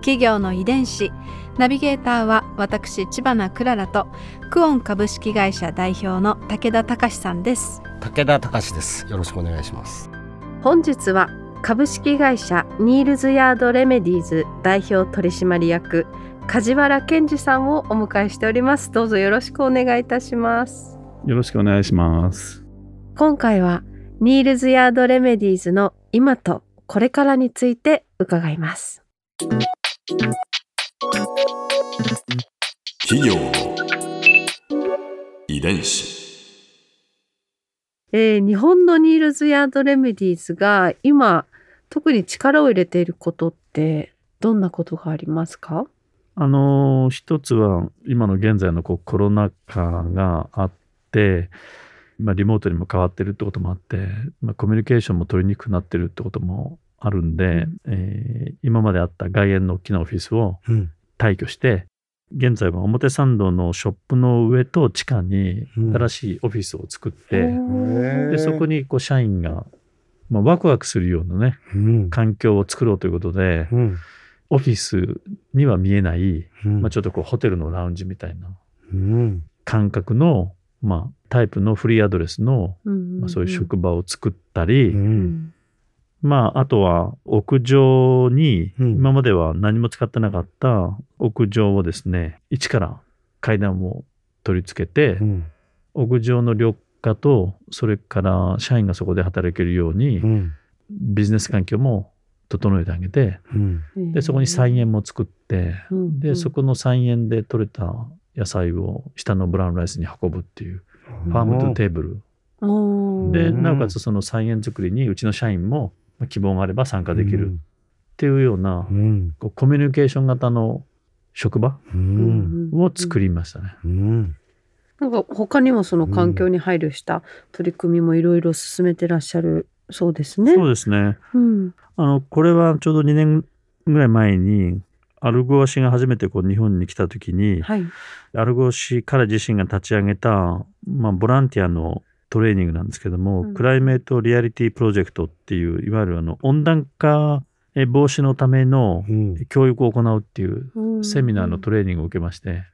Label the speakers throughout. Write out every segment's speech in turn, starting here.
Speaker 1: 企業の遺伝子。ナビゲーターは私千葉なクララとクオン株式会社代表の武田隆さんです。
Speaker 2: 武田隆です。よろしくお願いします。
Speaker 1: 本日は株式会社ニールズヤードレメディーズ代表取締役梶原健二さんをお迎えしております。どうぞよろしくお願いいたします。
Speaker 3: よろしくお願いします。
Speaker 1: 今回はニールズヤードレメディーズの今とこれからについて伺います
Speaker 4: 企業の遺伝子。
Speaker 1: えー日本のニールズヤードレメディーズが今特に力を入れていることってどんなことがありますか？
Speaker 3: あの一つは今の現在のこうコロナ禍があって、まあ、リモートにも変わってるってこともあって、まあ、コミュニケーションも取りにくくなってるってこともあるんで、えー今まであった外苑の大きなオフィスを
Speaker 2: うん。
Speaker 3: 退去して現在は表参道のショップの上と地下に
Speaker 2: うん。
Speaker 3: 新しいオフィスを作って、
Speaker 2: ー。
Speaker 3: でそこにこう社員が、まあ、ワクワクするようなね
Speaker 2: うん。
Speaker 3: 環境を作ろうということで、
Speaker 2: うん。
Speaker 3: オフィスには見えない、
Speaker 2: うん。
Speaker 3: まあ、ちょっとこうホテルのラウンジみたいな
Speaker 2: うん。
Speaker 3: 感覚の、まあ、タイプのフリーアドレスの、まあ、そういう職場を作ったり、
Speaker 2: うん
Speaker 3: まあ、あとは屋上に
Speaker 2: うん。
Speaker 3: 今までは何も使ってなかった屋上をですね一から階段を取り付けて、
Speaker 2: うん。
Speaker 3: 屋上の緑化とそれから社員がそこで働けるように、
Speaker 2: うん。
Speaker 3: ビジネス環境も整えてあげて
Speaker 2: うん。
Speaker 3: でそこに菜園も作って、
Speaker 1: うん。
Speaker 3: でそこの菜園で採れた野菜を下のブラウンライスに運ぶっていうファームトゥテーブル。で
Speaker 2: うん
Speaker 3: なおかつその菜園作りにうちの社員もまあ希望があれば参加できるっていうような
Speaker 2: うん
Speaker 3: こうコミュニケーション型の職場
Speaker 2: うん
Speaker 3: を作りましたね。
Speaker 2: うん
Speaker 1: なんか他にもその環境に配慮した取り組みもいろいろ進めてらっしゃるそうですね。
Speaker 3: そうですね
Speaker 1: うん。
Speaker 3: あのこれはちょうど2年ぐらい前にアルゴア氏が初めてこう日本に来た時に
Speaker 1: はい。
Speaker 3: アルゴ氏彼自身が立ち上げた、まあ、ボランティアのトレーニングなんですけども、
Speaker 1: うん。
Speaker 3: クライメートリアリティプロジェクトっていういわゆるあの温暖化え防止のための
Speaker 2: うん。
Speaker 3: 教育を行うっていう
Speaker 1: うん。
Speaker 3: セミナーのトレーニングを受けまして、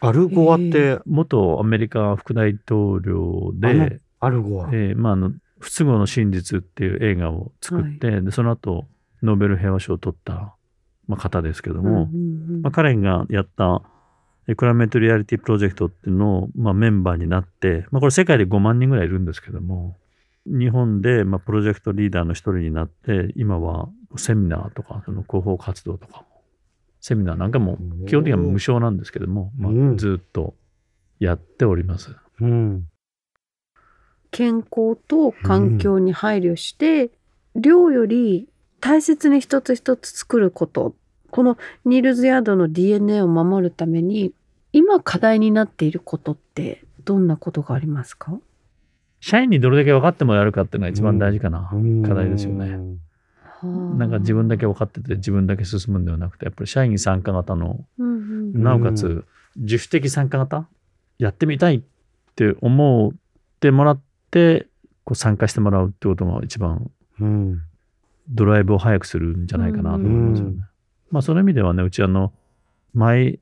Speaker 2: アルゴアって？
Speaker 3: 元アメリカ副大統領
Speaker 2: あの
Speaker 3: で、
Speaker 2: アルゴア？
Speaker 3: えーまあ、あの不都合の真実っていう映画を作って、でその後ノーベル平和賞を取った、まあ、方ですけども、
Speaker 1: うんうん
Speaker 3: まあ、彼がやったえクライメートリアリティプロジェクトっていうのを、まあ、メンバーになって、まあ、これ世界で5万人ぐらいいるんですけども日本で、まあ、プロジェクトリーダーの一人になって今はセミナーとかその広報活動とかもセミナーなんかも基本的には無償なんですけども、まあ
Speaker 2: うん。
Speaker 3: ずっとやっております。
Speaker 2: うん。
Speaker 1: 健康と環境に配慮して、量より大切に一つ一つ作ること。このニールズヤードの DNA を守るために今課題になっていることってどんなことがありますか？
Speaker 3: 社員にどれだけ分かってもらえるかっていうのが一番大事かな、課題ですよね。なんか自分だけ分かってて自分だけ進むんではなくてやっぱり社員参加型の
Speaker 1: うんうん
Speaker 3: なおかつ自主的参加型？やってみたいって思ってもらってこう参加してもらうってことが一番
Speaker 2: うん。
Speaker 3: ドライブを早くするんじゃないかなと思いますよね。
Speaker 2: うん
Speaker 3: まあその意味ではねうちあのマイ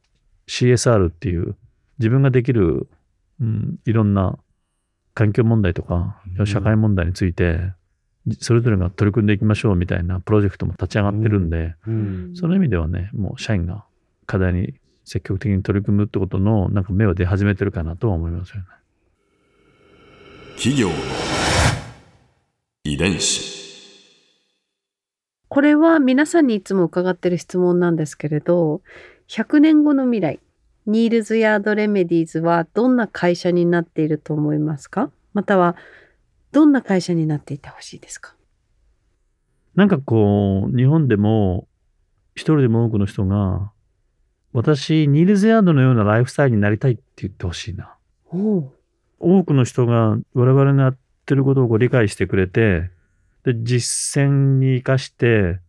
Speaker 3: CSR っていう自分ができる、うん、いろんな環境問題とか
Speaker 2: うん。
Speaker 3: 社会問題についてそれぞれが取り組んでいきましょうみたいなプロジェクトも立ち上がってるんで、
Speaker 2: うん。
Speaker 3: その意味ではね、もう社員が課題に積極的に取り組むってことの、なんか目は出始めてるかなとは思いますよね。
Speaker 4: 企業の遺伝子。
Speaker 1: これは皆さんにいつも伺ってる質問なんですけれど100年後の未来ニールズヤードレメディーズはどんな会社になっていると思いますか？またはどんな会社になっていてほしいですか？
Speaker 3: なんかこう、日本でも一人でも多くの人が私ニールズヤードのようなライフスタイルになりたいって言ってほしいな。多くの人が我々のやってることを理解してくれて、で、実践に生かして、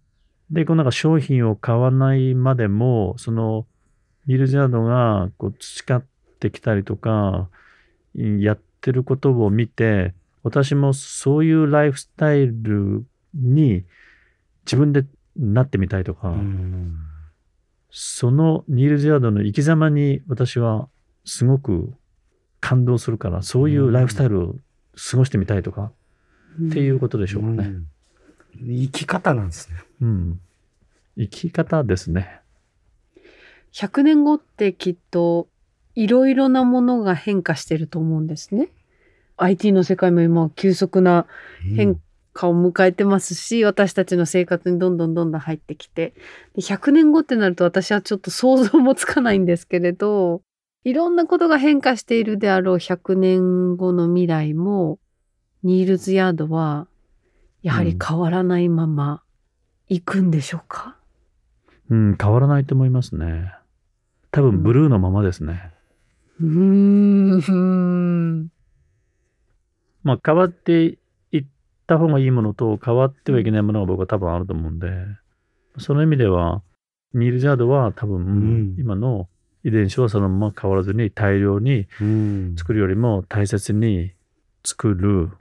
Speaker 3: で、こうなんか商品を買わないまでも、その、ニールズヤードがこう培ってきたりとか、やってることを見て、私もそういうライフスタイルに自分でなってみたいとか、
Speaker 2: うん
Speaker 3: そのニールズヤードの生き様に私はすごく感動するから、そういうライフスタイルを過ごしてみたいとか、っていうことでしょうかね。
Speaker 2: うん生き方なんですね。
Speaker 3: うん。生き方ですね。
Speaker 5: 100年後ってきっといろいろなものが変化してると思うんですね。IT の世界も今急速な変化を迎えてますし、私たちの生活にどんどんどんどん入ってきてで100年後ってなると私はちょっと想像もつかないんですけれどいろんなことが変化しているであろう100年後の未来もニールズヤードはやはり変わらないまま行くんでしょうか、
Speaker 3: うん、変わらないと思いますね。多分ブルーのままですね。
Speaker 5: うーん
Speaker 3: まあ変わっていった方がいいものと変わってはいけないものが僕は多分あると思うんで、その意味では、ニール・ジャードは多分、
Speaker 2: ん
Speaker 3: 今の遺伝子はそのまま変わらずに大量に
Speaker 2: うん
Speaker 3: 作るよりも大切に作る。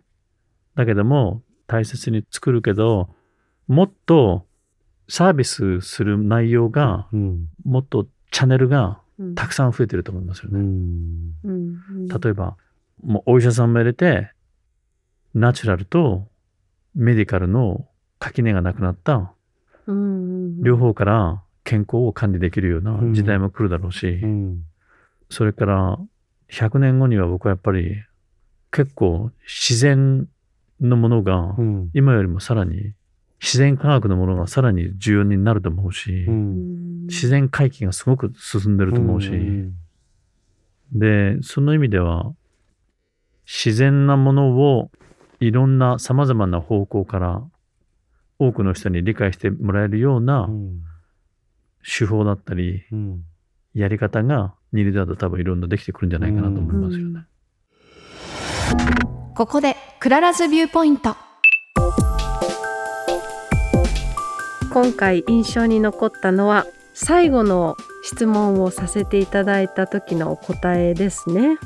Speaker 3: だけども、大切に作るけど、もっとサービスする内容が、
Speaker 2: うん。
Speaker 3: もっとチャンネルが
Speaker 5: うん。
Speaker 3: たくさん増えてると思いますよね。
Speaker 2: うん。
Speaker 5: うん。うん
Speaker 3: 例えば、もうお医者さんも入れて、ナチュラルとメディカルの垣根がなくなった
Speaker 5: うん。
Speaker 3: 両方から健康を管理できるような時代も来るだろうし、
Speaker 2: うん。
Speaker 3: それから100年後には僕はやっぱり結構自然のものが
Speaker 2: うん。
Speaker 3: 今よりもさらに自然科学のものがさらに重要になると思うし、
Speaker 2: うん。
Speaker 3: 自然回帰がすごく進んでると思うし、
Speaker 2: うん。
Speaker 3: で、その意味では、自然なものをいろんな様々な方向から多くの人に理解してもらえるような
Speaker 2: うん。
Speaker 3: 手法だったり、
Speaker 2: うん。
Speaker 3: やり方がニールズだと多分いろんなできてくるんじゃないかなと思いますよね。
Speaker 1: ここでクララズビューポイント
Speaker 5: 今回印象に残ったのは最後の質問をさせていただいた時のお答えですね。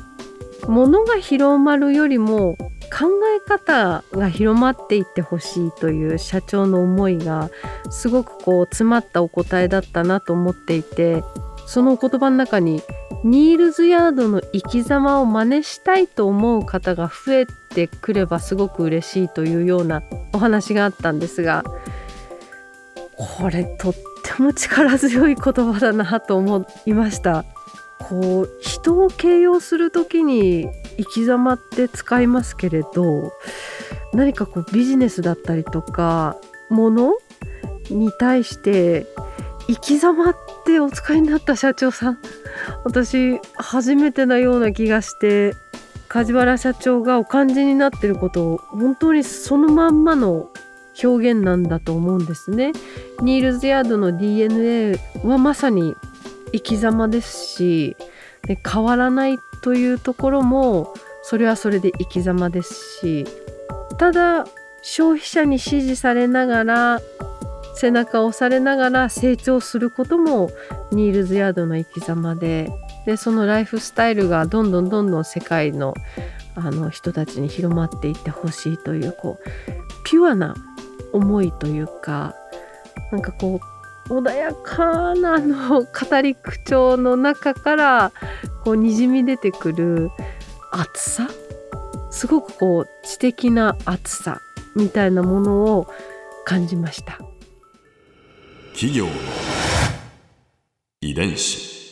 Speaker 5: 物が広まるよりも考え方が広まっていってほしいという社長の思いがすごくこう詰まったお答えだったなと思っていてその言葉の中にニールズヤードの生き様を真似したいと思う方が増えてくればすごく嬉しいというようなお話があったんですがこれとっても力強い言葉だなと思いました。こう人を形容する時に生き様って使いますけれど何かこうビジネスだったりとかものに対して生き様ってお使いになった社長さん私初めてなような気がして梶原社長がお感じになってることを本当にそのまんまの表現なんだと思うんですね。ニールズヤードの DNA はまさに生き様ですしで変わらないというところもそれはそれで生き様ですしただ消費者に支持されながら背中を押されながら成長することもニールズヤードの生き様ででそのライフスタイルがどんどんどんどん世界のあの人たちに広まっていってほしいというこうピュアな思いというかなんかこう穏やかなの語り口調の中からこうにじみ出てくる熱さ？すごくこう知的な熱さみたいなものを感じました。
Speaker 4: 企業遺伝子